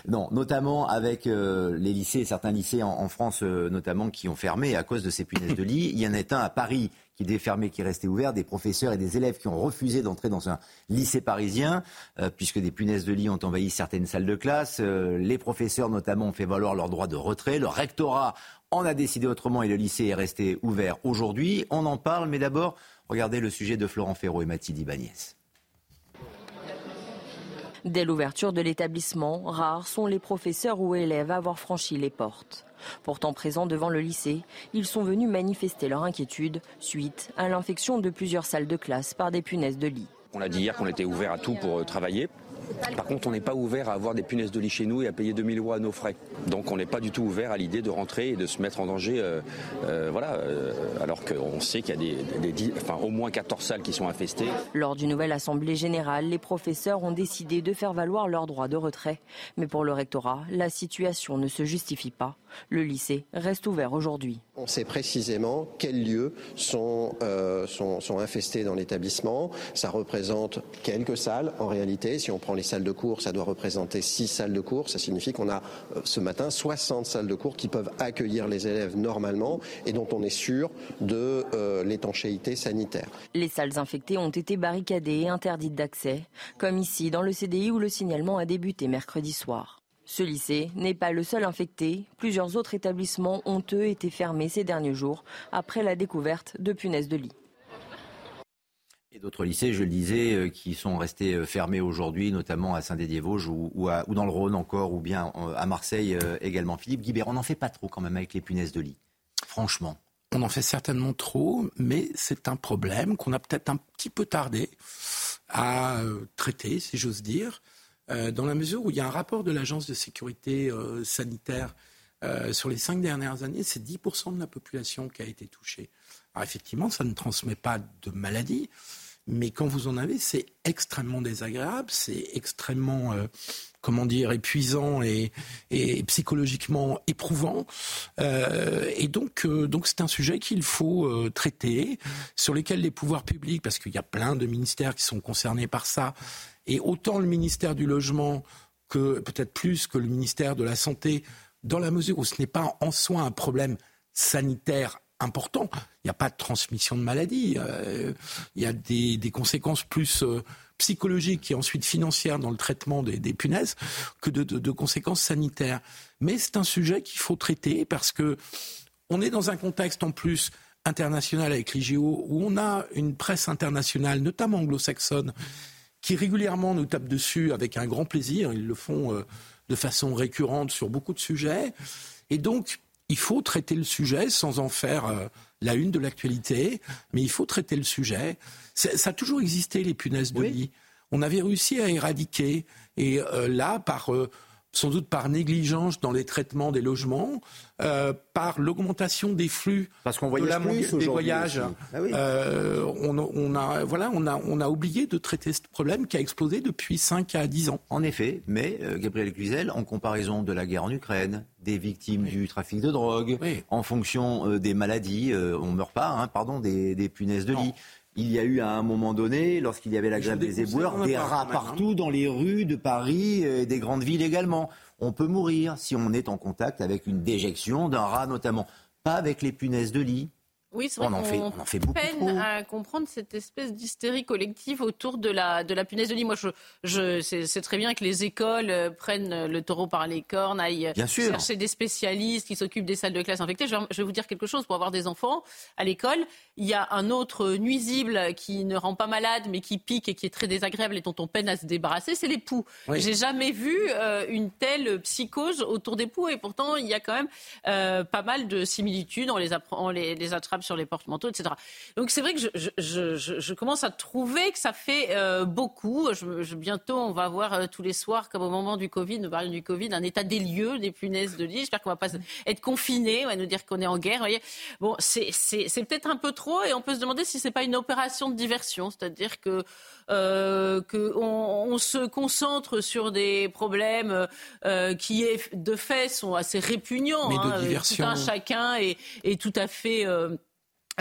Speaker 1: Non, notamment avec euh, les lycées, certains lycées en, France, euh, notamment, qui ont fermé à cause de ces punaises de lit. Il y en a un à Paris qui est fermé, qui est resté ouvert, des professeurs et des élèves qui ont refusé d'entrer dans un lycée parisien, euh, puisque des punaises de lit ont envahi certaines salles de classe. les professeurs, notamment, ont fait valoir leur droit de retrait. Le rectorat on a décidé autrement et le lycée est resté ouvert aujourd'hui. On en parle, mais d'abord, regardez le sujet de Florent Ferraud et Mathilde Ibanez.
Speaker 12: Dès l'ouverture de l'établissement, rares sont les professeurs ou élèves à avoir franchi les portes. Pourtant présents devant le lycée, ils sont venus manifester leur inquiétude suite à l'infection de plusieurs salles de classe par des punaises de lit.
Speaker 13: On a dit hier qu'on était ouvert à tout pour euh, travailler. Par contre, on n'est pas ouvert à avoir des punaises de lit chez nous et à payer 2000 euros à nos frais. Donc on n'est pas du tout ouvert à l'idée de rentrer et de se mettre en danger. euh, euh, voilà, euh, alors qu'on sait qu'il y a des, enfin, au moins 14 salles qui sont infestées.
Speaker 12: Lors d'une nouvelle assemblée générale, les professeurs ont décidé de faire valoir leur droit de retrait. Mais pour le rectorat, la situation ne se justifie pas. Le lycée reste ouvert aujourd'hui.
Speaker 14: On sait précisément quels lieux sont, euh, sont, sont infestés dans l'établissement. Ça représente quelques salles en réalité. Si on prend les salles de cours, ça doit représenter six salles de cours. Ça signifie qu'on a euh, ce matin 60 salles de cours qui peuvent accueillir les élèves normalement et dont on est sûr de euh, l'étanchéité sanitaire.
Speaker 12: Les salles infectées ont été barricadées et interdites d'accès, comme ici dans le CDI où le signalement a débuté mercredi soir. Ce lycée n'est pas le seul infecté. Plusieurs autres établissements ont eux été fermés ces derniers jours après la découverte de punaises de lit.
Speaker 1: Et d'autres lycées, je le disais, euh, qui sont restés euh, fermés aujourd'hui, notamment à Saint-Dié-des-Vosges ou, ou dans le Rhône encore, ou bien euh, à Marseille également. Philippe Guibert, on n'en fait pas trop quand même avec les punaises de lit. Franchement.
Speaker 8: On en fait certainement trop, mais c'est un problème qu'on a peut-être un petit peu tardé à traiter, si j'ose dire, dans la mesure où il y a un rapport de l'Agence de sécurité sanitaire sur les cinq dernières années, c'est 10% de la population qui a été touchée. Alors effectivement, ça ne transmet pas de maladie, mais quand vous en avez, c'est extrêmement désagréable, c'est extrêmement, euh, comment dire, épuisant et, psychologiquement éprouvant. Euh, et donc, euh, donc c'est un sujet qu'il faut traiter, sur lequel les pouvoirs publics, parce qu'il y a plein de ministères qui sont concernés par ça, et autant le ministère du logement que peut-être plus que le ministère de la santé, dans la mesure où ce n'est pas en soi un problème sanitaire important. Il n'y a pas de transmission de maladie. Euh, il y a des, conséquences plus euh, psychologiques et ensuite financières dans le traitement des, punaises que de conséquences sanitaires. Mais c'est un sujet qu'il faut traiter parce que on est dans un contexte en plus international avec l'IGO où on a une presse internationale, notamment anglo-saxonne, qui régulièrement nous tape dessus avec un grand plaisir. Ils le font euh, de façon récurrente sur beaucoup de sujets. Et donc, il faut traiter le sujet sans en faire euh, la une de l'actualité, mais il faut traiter le sujet. Ça a toujours existé, les punaises de lit. On avait réussi à éradiquer. Et euh, là, par, euh, sans doute par négligence dans les traitements des logements, euh, par l'augmentation des flux
Speaker 1: Parce qu'on
Speaker 8: de
Speaker 1: voyage
Speaker 8: la
Speaker 1: plus
Speaker 8: des voyages.
Speaker 1: Ah oui.
Speaker 8: euh, on, on a, voilà, on, a, on a oublié de traiter ce problème qui a explosé depuis 5 à 10 ans.
Speaker 1: En effet, mais euh, Gabriel Cluzel, en comparaison de la guerre en Ukraine, des victimes du trafic de drogue, en fonction euh, des maladies, on ne meurt pas, hein, pardon, des, des punaises de lit. Il y a eu à un moment donné, lorsqu'il y avait la grève des éboueurs, des rats
Speaker 8: hein.
Speaker 1: partout dans les rues de Paris et des grandes villes également. On peut mourir si on est en contact avec une déjection d'un rat notamment. Pas avec les punaises de lit.
Speaker 7: Oui, c'est
Speaker 1: On
Speaker 7: vrai
Speaker 1: en
Speaker 7: qu'on
Speaker 1: fait- on en fait beaucoup
Speaker 7: peine
Speaker 1: trop.
Speaker 7: à comprendre cette espèce d'hystérie collective autour de la, de la punaise de lit. Moi, je, je, c'est très bien que les écoles euh, prennent le taureau par les cornes, aillent
Speaker 1: Bien sûr.
Speaker 7: chercher des spécialistes qui s'occupent des salles de classe infectées. Je vais, je vais vous dire quelque chose. Pour avoir des enfants à l'école, il y a un autre nuisible qui ne rend pas malade, mais qui pique et qui est très désagréable et dont on peine à se débarrasser, c'est les poux.
Speaker 15: Oui.
Speaker 7: J'ai jamais vu euh, une telle psychose autour des poux et pourtant il y a quand même euh, pas mal de similitudes. On les, apprend, on les, les attrape sur les porte-manteaux, etc. Donc c'est vrai que je, je, je, je- je commence à trouver que ça fait euh, beaucoup. Bientôt, on va voir euh, tous les soirs, comme au moment du Covid, nous parlions du Covid, un état des lieux des punaises de lit. J'espère qu'on va pas être confinés, on va nous dire qu'on est en guerre. voyez. Bon, c'est peut-être un peu trop et on peut se demander si c'est pas une opération de diversion, c'est-à-dire que euh, que on, on se concentre sur des problèmes euh, qui, est- de fait, sont assez répugnants.
Speaker 8: Mais de
Speaker 7: hein.
Speaker 8: diversion.
Speaker 7: Tout un chacun est, est tout à fait. euh,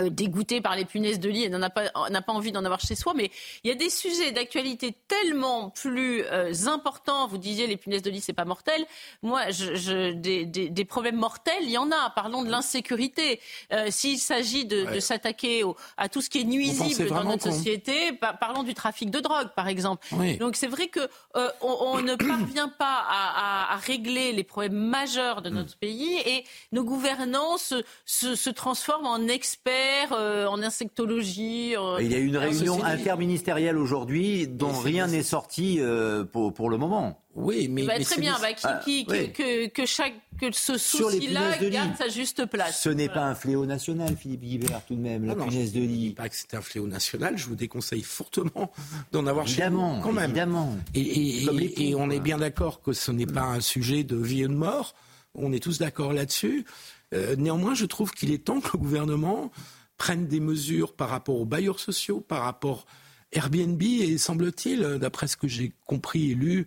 Speaker 7: euh, dégoûté par les punaises de lit et n'en a pas, n'a pas envie d'en avoir chez soi. Mais il y a des sujets d'actualité tellement plus euh, importants. Vous disiez les punaises de lit, c'est pas mortel. Moi, je, je- des, des- des problèmes mortels, il y en a. Parlons de l'insécurité. Euh, S'il s'agit de, de s'attaquer au- à tout ce qui est nuisible dans notre société, par- parlons du trafic de drogue, par exemple.
Speaker 8: Oui.
Speaker 7: Donc c'est vrai que on, on ne parvient pas à, à- à régler les problèmes majeurs de notre pays et nos gouvernants se, se, se transforment en experts euh, en insectologie. euh,
Speaker 1: Il y a eu une réunion interministérielle aujourd'hui dont rien n'est sorti euh, pour, pour le moment.
Speaker 8: Oui, mais,
Speaker 7: bah,
Speaker 8: mais
Speaker 7: très
Speaker 8: c'est
Speaker 7: bien, bah, qui-
Speaker 1: Ah,
Speaker 7: qui-
Speaker 1: oui.
Speaker 7: que, que chaque que ce souci-là garde sa juste place.
Speaker 1: Ce n'est pas un fléau national, Philippe Guibert, tout de même, la
Speaker 8: Non, non,
Speaker 1: punaise de
Speaker 8: je ne
Speaker 1: lit.
Speaker 8: dis pas que c'est un fléau national. Je vous déconseille fortement d'en avoir chez
Speaker 1: Évidemment,
Speaker 8: vous, quand même.
Speaker 1: évidemment.
Speaker 8: Et, on est bien d'accord que ce n'est pas un sujet de vie et de mort. On est tous d'accord là-dessus. Euh, néanmoins, je trouve qu'il est temps que le gouvernement prenne des mesures par rapport aux bailleurs sociaux, par rapport Airbnb et semble-t-il, d'après ce que j'ai compris et lu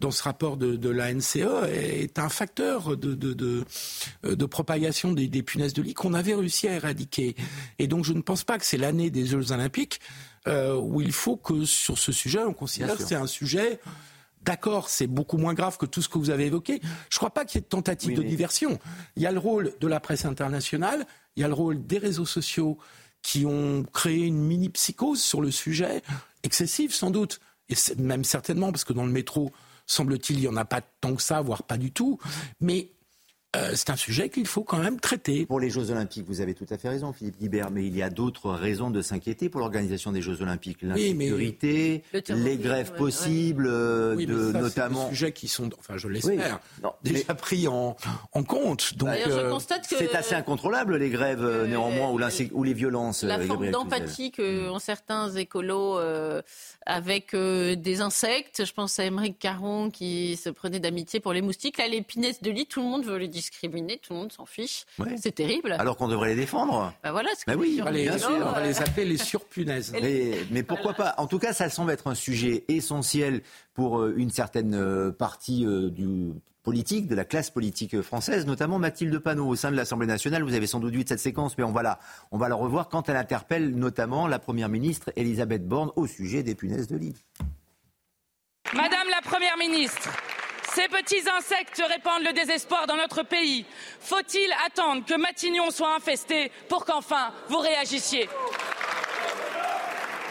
Speaker 8: dans ce rapport de, de la NCE, est un facteur de, de, de, de propagation des, des punaises de lit qu'on avait réussi à éradiquer. Et donc je ne pense pas que c'est l'année des Jeux Olympiques euh, où il faut que sur ce sujet, on considère que c'est un sujet. D'accord, c'est beaucoup moins grave que tout ce que vous avez évoqué. Je ne crois pas qu'il y ait de tentative
Speaker 1: Oui,
Speaker 8: de
Speaker 1: mais-
Speaker 8: diversion. Il y a le rôle de la presse internationale, il y a le rôle des réseaux sociaux qui ont créé une mini psychose sur le sujet, excessive sans doute, et même certainement parce que dans le métro, semble-t-il, il n'y en a pas tant que ça, voire pas du tout. Mais euh, c'est un sujet qu'il faut quand même traiter.
Speaker 1: Pour les Jeux Olympiques, vous avez tout à fait raison, Philippe Guibert, mais il y a d'autres raisons de s'inquiéter pour l'organisation des Jeux Olympiques.
Speaker 8: Oui, mais-
Speaker 1: L'insécurité,
Speaker 7: Le terrorisme,
Speaker 1: les grèves
Speaker 7: ouais,
Speaker 1: possibles, euh,
Speaker 8: Oui,
Speaker 1: de,
Speaker 8: ça,
Speaker 1: notamment.
Speaker 8: des sujets qui sont, enfin, je l'espère,
Speaker 1: Oui.
Speaker 8: Déjà
Speaker 1: mais-
Speaker 8: pris en, en compte. Donc,
Speaker 7: D'ailleurs, je
Speaker 8: euh,
Speaker 7: constate que
Speaker 1: C'est assez incontrôlable, les grèves, euh, néanmoins, ou, les violences.
Speaker 7: la forme d'empathie que ont certains écolos euh, avec euh, des insectes. Je pense à Émeric Caron qui se prenait d'amitié pour les moustiques. Là, les punaises de lit, tout le monde veut les discriminer, tout le monde s'en fiche.
Speaker 1: Ouais.
Speaker 7: C'est terrible.
Speaker 1: Alors qu'on devrait les défendre.
Speaker 7: Bah voilà, ce que
Speaker 1: Bah oui,
Speaker 8: on va les,
Speaker 1: bien sûr.
Speaker 8: on va les appeler les surpunaises.
Speaker 1: Mais, mais pourquoi pas? En tout cas, ça semble être un sujet essentiel pour euh, une certaine euh, partie euh, du politique, de la classe politique française, notamment Mathilde Panot au sein de l'Assemblée nationale. Vous avez sans doute vu de cette séquence, mais on va la, on va la revoir quand elle interpelle notamment la Première ministre Elisabeth Borne au sujet des punaises de lit.
Speaker 15: Madame la Première ministre, ces petits insectes répandent le désespoir dans notre pays. Faut-il attendre que Matignon soit infesté pour qu'enfin vous réagissiez?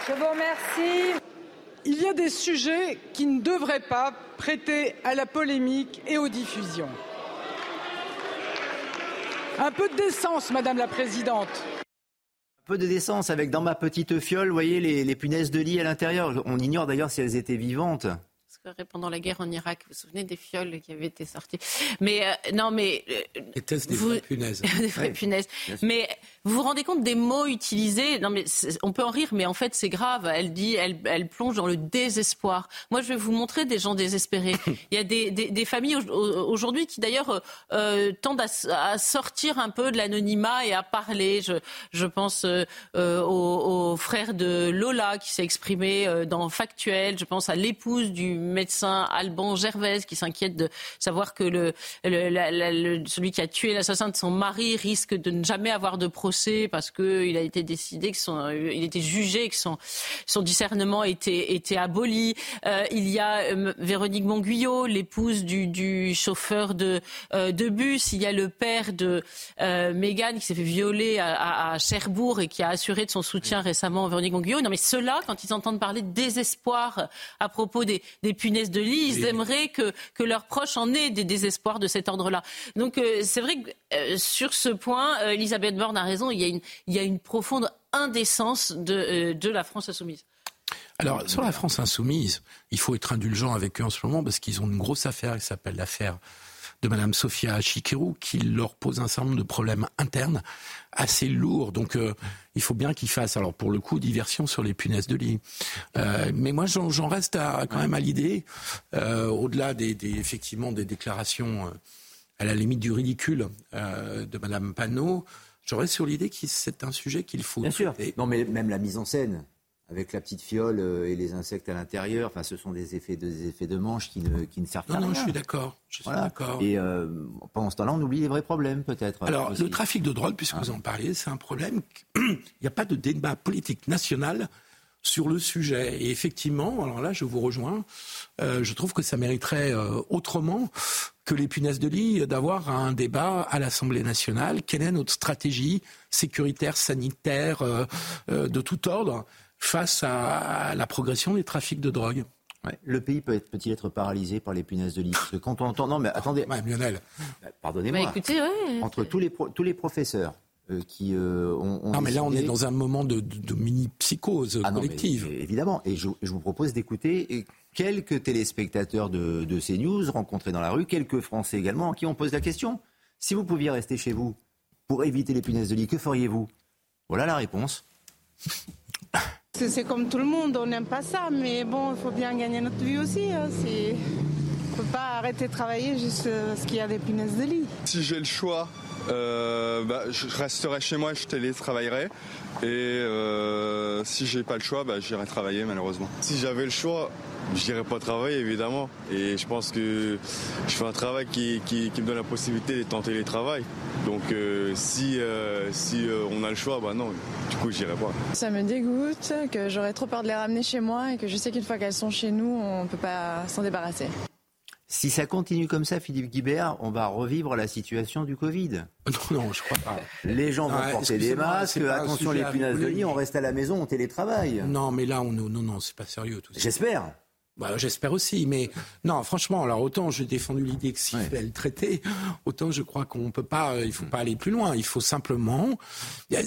Speaker 16: Je vous remercie. Il y a des sujets qui ne devraient pas prêter à la polémique et aux diffusions. Un peu de décence, Madame la Présidente.
Speaker 1: Un peu de décence avec dans ma petite fiole, vous voyez les, les punaises de lit à l'intérieur. On ignore d'ailleurs si elles étaient vivantes.
Speaker 7: Pendant la guerre en Irak, vous vous souvenez des fioles qui avaient été sorties Mais euh, non, mais euh,
Speaker 8: Était-ce des
Speaker 7: Vous-
Speaker 8: vraies punaises?
Speaker 7: Des vraies
Speaker 1: Ouais.
Speaker 7: punaises. Mais vous vous rendez compte des mots utilisés? Non, mais on peut en rire, mais en fait c'est grave. Elle dit, elle, elle plonge dans le désespoir. Moi, je vais vous montrer des gens désespérés. Il y a des, des, des familles au- au- aujourd'hui qui d'ailleurs euh, tendent à, sortir un peu de l'anonymat et à parler. Je, je pense euh, euh, au, au frère de Lola qui s'est exprimé euh, dans Factuel. Je pense à l'épouse du médecin Alban Gervais qui s'inquiète de savoir que le, le- la- la- le- celui qui a tué l'assassin de son mari risque de ne jamais avoir de procès parce qu'il a été décidé que son, il était jugé que son, son discernement était, était aboli. Euh, il y a euh, Véronique Monguillot, l'épouse du, du chauffeur de, euh, de bus. Il y a le père de Mégane qui s'est fait violer à, à- à Cherbourg et qui a assuré de son soutien récemment à Véronique Monguillot. Non mais ceux-là, quand ils entendent parler de désespoir à propos des, des punaises de lit, ils aimeraient que, que leurs proches en aient des désespoirs de cet ordre-là. Donc c'est vrai que euh, sur ce point, euh, Elisabeth Borne a raison, il y a une, profonde indécence de, euh, de la France insoumise.
Speaker 8: Alors, sur la France insoumise, il faut être indulgent avec eux en ce moment parce qu'ils ont une grosse affaire qui s'appelle l'affaire de Madame Sophia Chikirou qui leur pose un certain nombre de problèmes internes assez lourds. Donc, il faut bien qu'ils fassent, alors pour le coup, diversion sur les punaises de lit. Mais moi, j'en reste quand même à l'idée, au-delà des, des- effectivement des déclarations à la limite du ridicule euh, de Madame Panot, reste sur l'idée que c'est un sujet qu'il faut
Speaker 1: Bien sûr. Non, mais même la mise en scène, avec la petite fiole euh, et les insectes à l'intérieur, enfin, ce sont des effets, des effets de manche qui ne, qui ne servent
Speaker 8: Non,
Speaker 1: à
Speaker 8: non,
Speaker 1: rien.
Speaker 8: je suis d'accord. Je suis
Speaker 1: Voilà.
Speaker 8: d'accord.
Speaker 1: Et euh, pendant ce temps-là, on oublie les vrais problèmes, peut-être.
Speaker 8: Alors,
Speaker 1: aussi.
Speaker 8: le trafic de drogue, puisque vous en parliez, c'est un problème. Il n'y a pas de débat politique national sur le sujet. Et effectivement, alors là, je vous rejoins. euh, je trouve que ça mériterait euh, autrement que les punaises de lit d'avoir un débat à l'Assemblée nationale. Quelle est notre stratégie sécuritaire, sanitaire, euh, euh, de tout ordre face à, à la progression des trafics de drogue?
Speaker 1: Ouais. Le pays être- peut-il être paralysé par les punaises de lit? Parce que quand on entend. Non, mais attendez.
Speaker 8: Lionel.
Speaker 1: Bah, Pardonnez-moi.
Speaker 7: Bah, écoutez, ouais.
Speaker 1: Entre tous les, pro- tous les professeurs, qui euh, ont, ont
Speaker 8: Non, mais là, on est dans un moment de, de- de mini-psychose
Speaker 1: Ah non, mais,
Speaker 8: collective.
Speaker 1: euh, évidemment. Et je, je vous propose d'écouter quelques téléspectateurs de, de CNews rencontrés dans la rue, quelques Français également, qui ont posé la question. Si vous pouviez rester chez vous pour éviter les punaises de lit, que feriez-vous? Voilà la réponse.
Speaker 17: C'est comme tout le monde, on n'aime pas ça, mais bon, il faut bien gagner notre vie aussi. hein, On ne peut pas arrêter de travailler juste euh, parce qu'il y a des punaises de lit.
Speaker 18: Si j'ai le choix, euh, bah, je resterai chez moi et je télétravaillerai. Et euh, si j'ai pas le choix, bah, j'irai travailler malheureusement.
Speaker 19: Si j'avais le choix, j'irais pas travailler évidemment. Et je pense que je fais un travail qui, qui- qui me donne la possibilité de tenter les travail. Donc euh, si, euh, si euh, on a le choix, bah non, du coup j'irai pas.
Speaker 20: Ça me dégoûte, que j'aurais trop peur de les ramener chez moi et que je sais qu'une fois qu'elles sont chez nous, on ne peut pas s'en débarrasser.
Speaker 1: Si ça continue comme ça, Philippe Guibert, on va revivre la situation du Covid.
Speaker 8: Non, non, je crois pas.
Speaker 1: Les gens vont
Speaker 8: Ah,
Speaker 1: porter des masques, attention les punaises de lit, on reste à la maison, on télétravaille.
Speaker 8: Non, mais là, on, non, non, c'est pas sérieux tout ça.
Speaker 1: J'espère.
Speaker 8: Bah, J'espère aussi, mais non, franchement, alors autant j'ai défendu l'idée que s'il fallait le traiter, autant je crois qu'on peut pas, euh, il faut pas aller plus loin. Il faut simplement,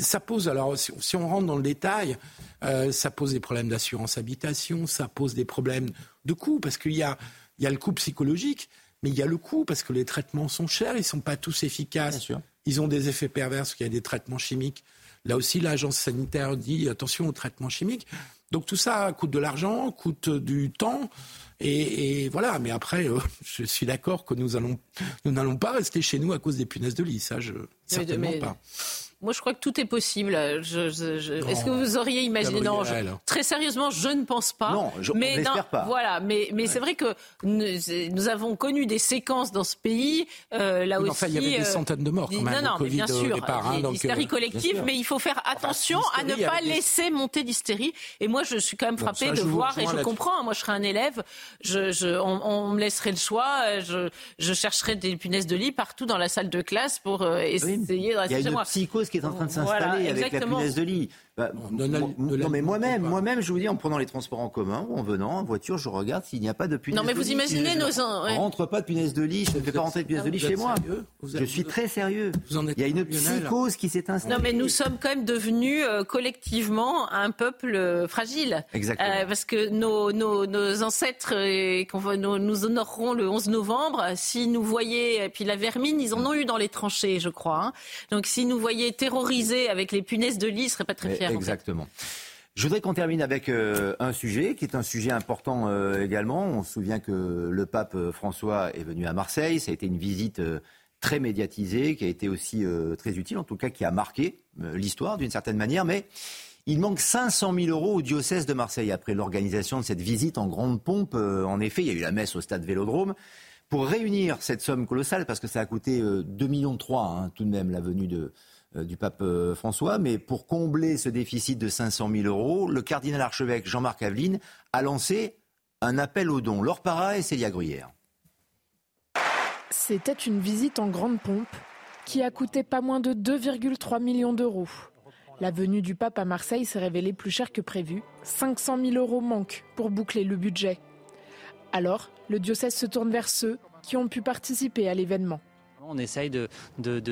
Speaker 8: ça pose alors si, si on rentre dans le détail, euh, ça pose des problèmes d'assurance habitation, ça pose des problèmes de coût parce qu'il y a, il y a le coût psychologique, mais il y a le coût parce que les traitements sont chers, ils sont pas tous efficaces. Ils ont des effets pervers parce qu'il y a des traitements chimiques. Là aussi, l'agence sanitaire dit attention aux traitements chimiques. Donc tout ça coûte de l'argent, coûte du temps. Et, et voilà, mais après, euh, je suis d'accord que nous allons, nous n'allons pas rester chez nous à cause des punaises de lit. Ça, je certainement
Speaker 7: mais-
Speaker 8: pas.
Speaker 7: Moi, je crois que tout est possible. Je- je- je-
Speaker 8: Non.
Speaker 7: Est-ce que vous auriez imaginé Non, je- très sérieusement, je ne pense pas.
Speaker 1: Non, je- on
Speaker 7: mais
Speaker 1: l'espère pas.
Speaker 7: Voilà, mais, mais c'est vrai que nous, nous avons connu des séquences dans ce pays. euh, là
Speaker 8: mais
Speaker 7: aussi,
Speaker 8: enfin, il y avait des
Speaker 7: euh,
Speaker 8: centaines de morts, quand même,
Speaker 7: Non, non, mais bien
Speaker 8: au
Speaker 7: sûr,
Speaker 8: départ, hein, donc,
Speaker 7: d'hystérie
Speaker 8: euh,
Speaker 7: collective, mais il faut faire attention à ne
Speaker 8: l'hystérie
Speaker 7: pas
Speaker 8: des-
Speaker 7: laisser monter d'hystérie. Et moi, je suis quand même frappée
Speaker 8: ça,
Speaker 7: de voir, et je comprends. Moi, je serais un élève, je, je- on, on me laisserait le choix. euh, Je, je chercherais des punaises de lit partout dans la salle de classe pour euh, essayer de rester chez moi.
Speaker 1: psychose qui est en train de
Speaker 7: Voilà,
Speaker 1: s'installer avec la punaise de lit. Bah, non, mais moi-même, moi-même, je vous dis, en prenant les transports en commun ou en venant en voiture, je regarde s'il n'y a pas de punaise
Speaker 7: Non, mais
Speaker 1: de
Speaker 7: vous
Speaker 1: lit.
Speaker 7: imaginez
Speaker 1: Si je
Speaker 7: nos ouais.
Speaker 1: rentre pas de punaise de lit, je ne fais pas rentrer de punaise de lit chez moi. Je suis très sérieux. Il y a une psychose qui s'est installée.
Speaker 7: Non, mais nous sommes quand même devenus euh, collectivement un peuple euh, fragile.
Speaker 1: Exactement.
Speaker 7: Euh, parce que nos, nos, nos ancêtres, qu'on nous, nous honorerons le 11 novembre, s'ils nous voyaient, et puis la vermine, ils en ont eu dans les tranchées, je crois. hein. Donc s'ils nous voyaient terrorisés avec les punaises de lit, ils seraient pas très fiers.
Speaker 1: Exactement. Je voudrais qu'on termine avec euh, un sujet qui est un sujet important euh, également. On se souvient que le pape euh, François est venu à Marseille. Ça a été une visite très médiatisée, qui a été aussi très utile, en tout cas qui a marqué l'histoire d'une certaine manière. Mais il manque 500 000 euros au diocèse de Marseille après l'organisation de cette visite en grande pompe. En effet, il y a eu la messe au stade Vélodrome. Pour réunir cette somme colossale, parce que ça a coûté euh, 2 millions hein, tout de même la venue de, du pape euh, François, mais pour combler ce déficit de 500 000 euros, le cardinal archevêque Jean-Marc Aveline a lancé un appel aux dons. Laure Parra et Célia Gruyère.
Speaker 21: C'était une visite en grande pompe qui a coûté pas moins de 2,3 millions d'euros. La venue du pape à Marseille s'est révélée plus chère que prévu. 500 000 euros manquent pour boucler le budget. Alors, le diocèse se tourne vers ceux qui ont pu participer à l'événement.
Speaker 22: On essaye de,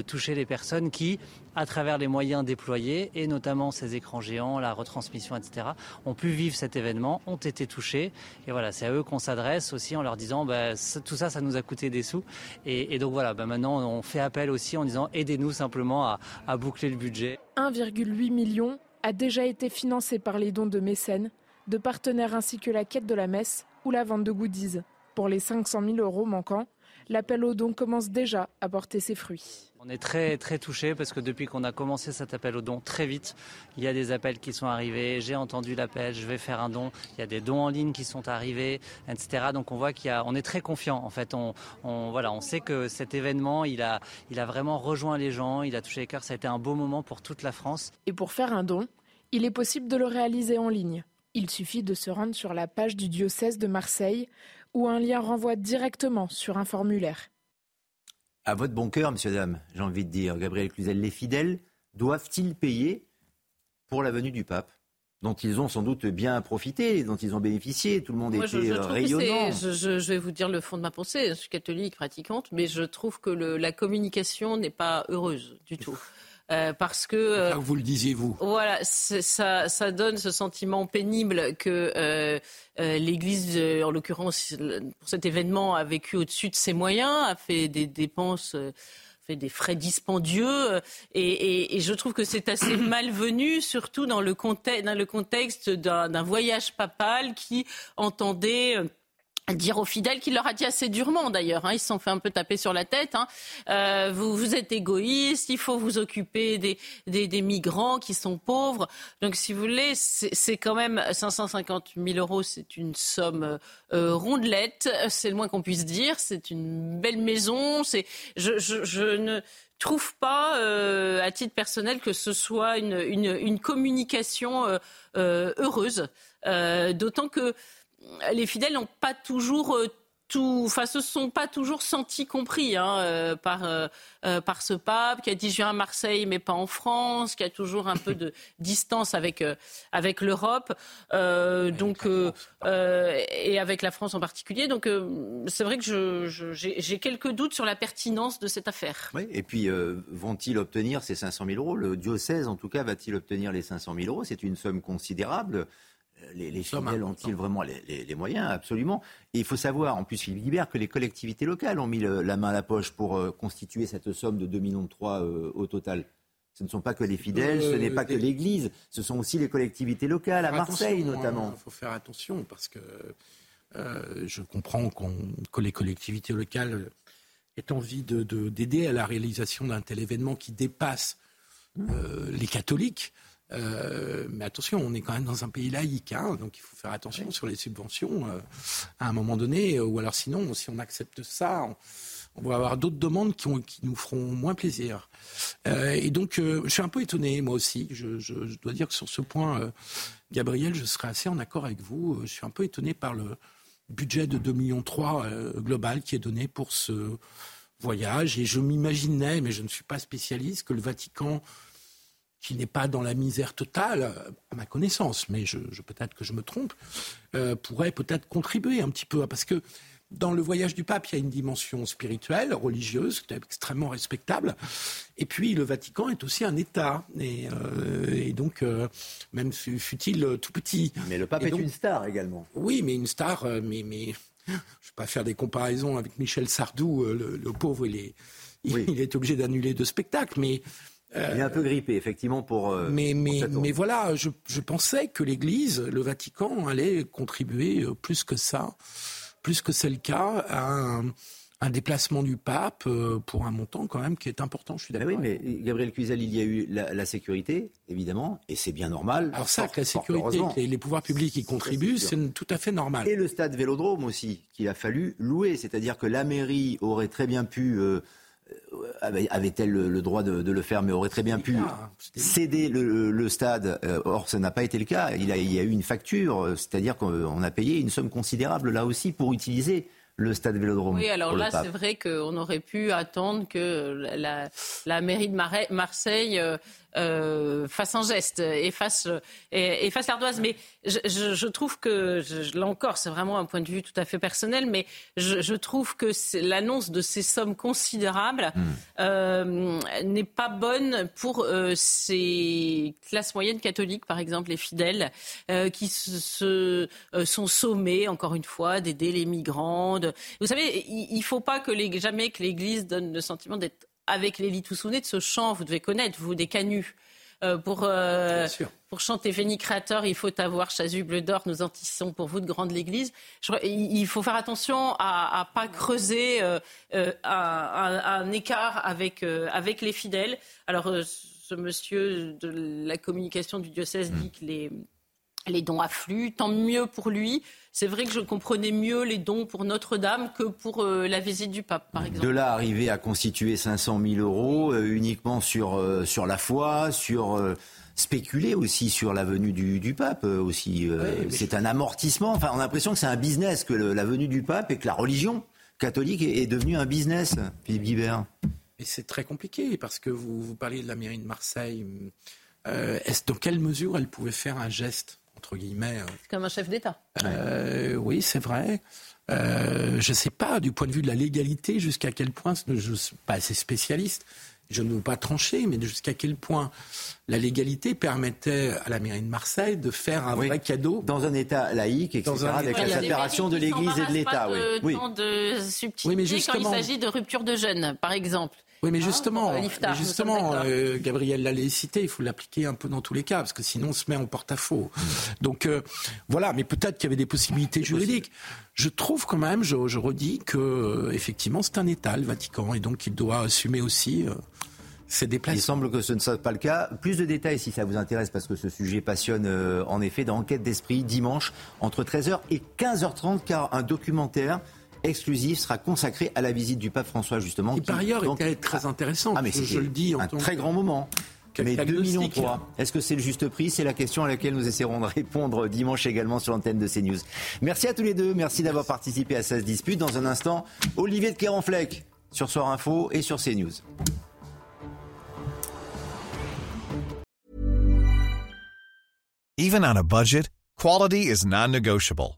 Speaker 22: toucher les personnes qui, à travers les moyens déployés, et notamment ces écrans géants, la retransmission, etc., ont pu vivre cet événement, ont été touchés. Et voilà, c'est à eux qu'on s'adresse aussi en leur disant, bah, tout ça, ça nous a coûté des sous. Et, et donc voilà, bah, maintenant, on fait appel aussi en disant, aidez-nous simplement à, à boucler le budget.
Speaker 21: 1,8 million a déjà été financé par les dons de mécènes, de partenaires ainsi que la quête de la messe ou la vente de goodies. Pour les 500 000 euros manquants, l'appel aux dons commence déjà à porter ses fruits.
Speaker 22: On est très très touché parce que depuis qu'on a commencé cet appel aux dons très vite, il y a des appels qui sont arrivés. J'ai entendu l'appel, je vais faire un don. Il y a des dons en ligne qui sont arrivés, etc. Donc on voit qu'il y a, on est très confiant. En fait, on, on voilà, on sait que cet événement, il a, il a vraiment rejoint les gens, il a touché les cœurs. Ça a été un beau moment pour toute la France.
Speaker 21: Et pour faire un don, il est possible de le réaliser en ligne. Il suffit de se rendre sur la page du diocèse de Marseille où un lien renvoie directement sur un formulaire.
Speaker 1: À votre bon cœur, monsieur, dame, j'ai envie de dire, Gabriel Cluzel, les fidèles doivent-ils payer pour la venue du pape dont ils ont sans doute bien profité, dont ils ont bénéficié, tout le monde
Speaker 7: Moi,
Speaker 1: était
Speaker 7: je
Speaker 1: euh, rayonnant.
Speaker 7: je, je- je vais vous dire le fond de ma pensée. Je suis catholique pratiquante, mais je trouve que le- la communication n'est pas heureuse du tout. parce que...
Speaker 8: vous le disiez, vous.
Speaker 7: Voilà, ça, ça donne ce sentiment pénible que l'Église, en l'occurrence, pour cet événement, a vécu au-dessus de ses moyens, a fait des dépenses fait des frais dispendieux et, et je trouve que c'est assez malvenu, surtout dans le contexte, dans le contexte d'un voyage papal qui entendait dire aux fidèles qu'il leur a dit assez durement d'ailleurs. Hein, ils se sont fait un peu taper sur la tête. Hein. Euh, vous, vous êtes égoïste, il faut vous occuper des, des, des migrants qui sont pauvres. Donc si vous voulez, c'est quand même 550 000 euros, c'est une somme euh, rondelette, c'est le moins qu'on puisse dire. C'est une belle maison. C'est je, je, je ne trouve pas, euh, à titre personnel, que ce soit une, une, une communication euh, euh heureuse. Euh, d'autant que les fidèles n'ont pas toujours euh, tout, enfin, se sont pas toujours sentis compris hein, euh, par, euh, par ce pape qui a dit je viens à Marseille mais pas en France, qui a toujours un peu de distance avec, avec l'Europe, donc et avec la France en particulier. Donc c'est vrai que j'ai quelques doutes sur la pertinence de cette affaire.
Speaker 1: Oui, et puis vont-ils obtenir ces 500 000 euros? Le diocèse, en tout cas, va-t-il obtenir les 500 000 euros? C'est une somme considérable les, les fidèles ont-ils vraiment les, moyens? Absolument. Et il faut savoir, en plus, Philippe Guibert, que les collectivités locales ont mis la main à la poche pour euh, constituer cette somme de 2,3 millions euh, au total. Ce ne sont pas que les fidèles, ce n'est pas que l'Église, ce sont aussi les collectivités locales, à Marseille hein, notamment.
Speaker 8: Il faut faire attention parce que euh, je comprends que les collectivités locales aient envie d'aider de, à la réalisation d'un tel événement qui dépasse les catholiques. Euh, mais attention, on est quand même dans un pays laïque, hein, donc il faut faire attention sur les subventions euh, à un moment donné, euh, ou alors sinon, si on accepte ça, on, va avoir d'autres demandes qui, qui, nous feront moins plaisir. et donc, je suis un peu étonné, moi aussi. Je, je, je, dois dire que sur ce point, Gabriel, je serais assez en accord avec vous. Je suis un peu étonné par le budget de 2,3 millions global qui est donné pour ce voyage. Et je m'imaginais, mais je ne suis pas spécialiste, que le Vatican qui n'est pas dans la misère totale, à ma connaissance, mais je, peut-être que je me trompe, euh, pourrait peut-être contribuer un petit peu, parce que dans le voyage du pape, il y a une dimension spirituelle, religieuse, extrêmement respectable. Et puis, le Vatican est aussi un État. Et, euh, donc, euh, même fut-il tout petit.
Speaker 1: Mais le pape est une star également.
Speaker 8: Oui, mais une star, mais, mais je ne vais pas faire des comparaisons avec Michel Sardou, le, pauvre, il est, il est obligé d'annuler deux spectacles. Mais
Speaker 1: il est un peu grippé, effectivement, pour.
Speaker 8: Euh, mais, mais, mais voilà, je, je, pensais que l'Église, le Vatican, allait contribuer euh, plus que ça, plus que c'est le cas, à un, un, déplacement du pape euh, pour un montant quand même qui est important. Je suis d'accord.
Speaker 1: oui, mais Gabriel Cluzel, il y a eu la, la sécurité, évidemment, et c'est bien normal.
Speaker 8: Alors ça, que la sécurité, que les, pouvoirs publics y contribuent, c'est tout à fait normal.
Speaker 1: Et le stade Vélodrome aussi, qu'il a fallu louer, c'est-à-dire que la mairie aurait très bien pu euh, avait-elle le, droit de, le faire, mais aurait très bien pu céder le, stade. Euh, or, ça n'a pas été le cas. Il, y a eu une facture, euh, c'est-à-dire qu'on a payé une somme considérable là aussi pour utiliser le stade Vélodrome.
Speaker 7: Oui, alors là, c'est vrai qu'on aurait pu attendre que la, mairie de Marseille euh, fasse un geste et fasse, et, fasse l'ardoise. Mais je, trouve que, là encore, c'est vraiment un point de vue tout à fait personnel, mais je, trouve que l'annonce de ces sommes considérables hmm. euh, n'est pas bonne pour euh, ces classes moyennes catholiques, par exemple les fidèles, qui se, sont sommés, encore une fois, d'aider les migrants. Vous savez, il ne faut pas que les, jamais que l'Église donne le sentiment d'être avec vous souvenez de ce chant, vous devez connaître, vous, des canuts euh, pour, euh, pour chanter Véni Créateur, il faut avoir chasuble d'or, nous en tissons pour vous de grande l'église. Il faut faire attention à ne pas creuser euh, un, écart avec, avec les fidèles. Alors, ce monsieur de la communication du diocèse dit que les, les dons affluent, tant mieux pour lui. C'est vrai que je comprenais mieux les dons pour Notre-Dame que pour euh, la visite du pape, par exemple.
Speaker 1: De là, arriver à constituer 500 000 euros euh, uniquement sur, euh, sur la foi, sur spéculer aussi sur la venue du, pape aussi. c'est un amortissement. Enfin, on a l'impression que c'est un business, que la venue du pape et que la religion catholique est, devenue un business, Philippe Guibert.
Speaker 8: Et c'est très compliqué parce que vous, vous parliez de la mairie de Marseille. est-ce dans quelle mesure elle pouvait faire un geste entre guillemets. Euh,
Speaker 7: comme un chef d'État.
Speaker 8: Euh, oui, c'est vrai. Euh, je ne sais pas, du point de vue de la légalité, jusqu'à quel point, je ne suis pas assez spécialiste, je ne veux pas trancher, mais jusqu'à quel point la légalité permettait à la mairie de Marseille de faire un vrai cadeau.
Speaker 1: Dans un État laïque, etc.,
Speaker 8: Dans un
Speaker 1: avec
Speaker 8: État
Speaker 1: la séparation de l'Église et de l'État. Oui.
Speaker 7: de,
Speaker 1: oui.
Speaker 8: Oui, mais
Speaker 7: quand
Speaker 8: justement-
Speaker 7: il s'agit de rupture de jeûne, par exemple.
Speaker 8: Oui, mais
Speaker 7: Hein,
Speaker 8: justement, mais
Speaker 7: nous
Speaker 8: justement, euh, Gabriel l'allait cité, il faut l'appliquer un peu dans tous les cas, parce que sinon on se met en porte-à-faux. Donc euh, voilà, mais peut-être qu'il y avait des possibilités juridiques. Je trouve quand même, je, je redis que euh, effectivement c'est un État, le Vatican, et donc il doit assumer aussi euh, ses
Speaker 1: Il semble que ce ne soit pas le cas. Plus de détails si ça vous intéresse, parce que ce sujet passionne euh, en effet dans Enquête d'Esprit, dimanche, entre 13h et 15h30, car un documentaire exclusif sera consacré à la visite du pape François, justement.
Speaker 8: Qui par ailleurs
Speaker 1: donc-
Speaker 8: était très intéressant.
Speaker 1: Ah, mais
Speaker 8: je, le dis en
Speaker 1: un
Speaker 8: tant
Speaker 1: très
Speaker 8: que-
Speaker 1: grand moment. Mais 2
Speaker 8: qu'agnostique.
Speaker 1: millions 3. Est-ce que c'est le juste prix? C'est la question à laquelle nous essaierons de répondre dimanche également sur l'antenne de CNews. Merci à tous les deux. Merci d'avoir participé à 16 disputes. Dans un instant, Olivier de Kéranfleck sur Soir Info et sur CNews.
Speaker 23: Even on a budget, quality is non-negotiable.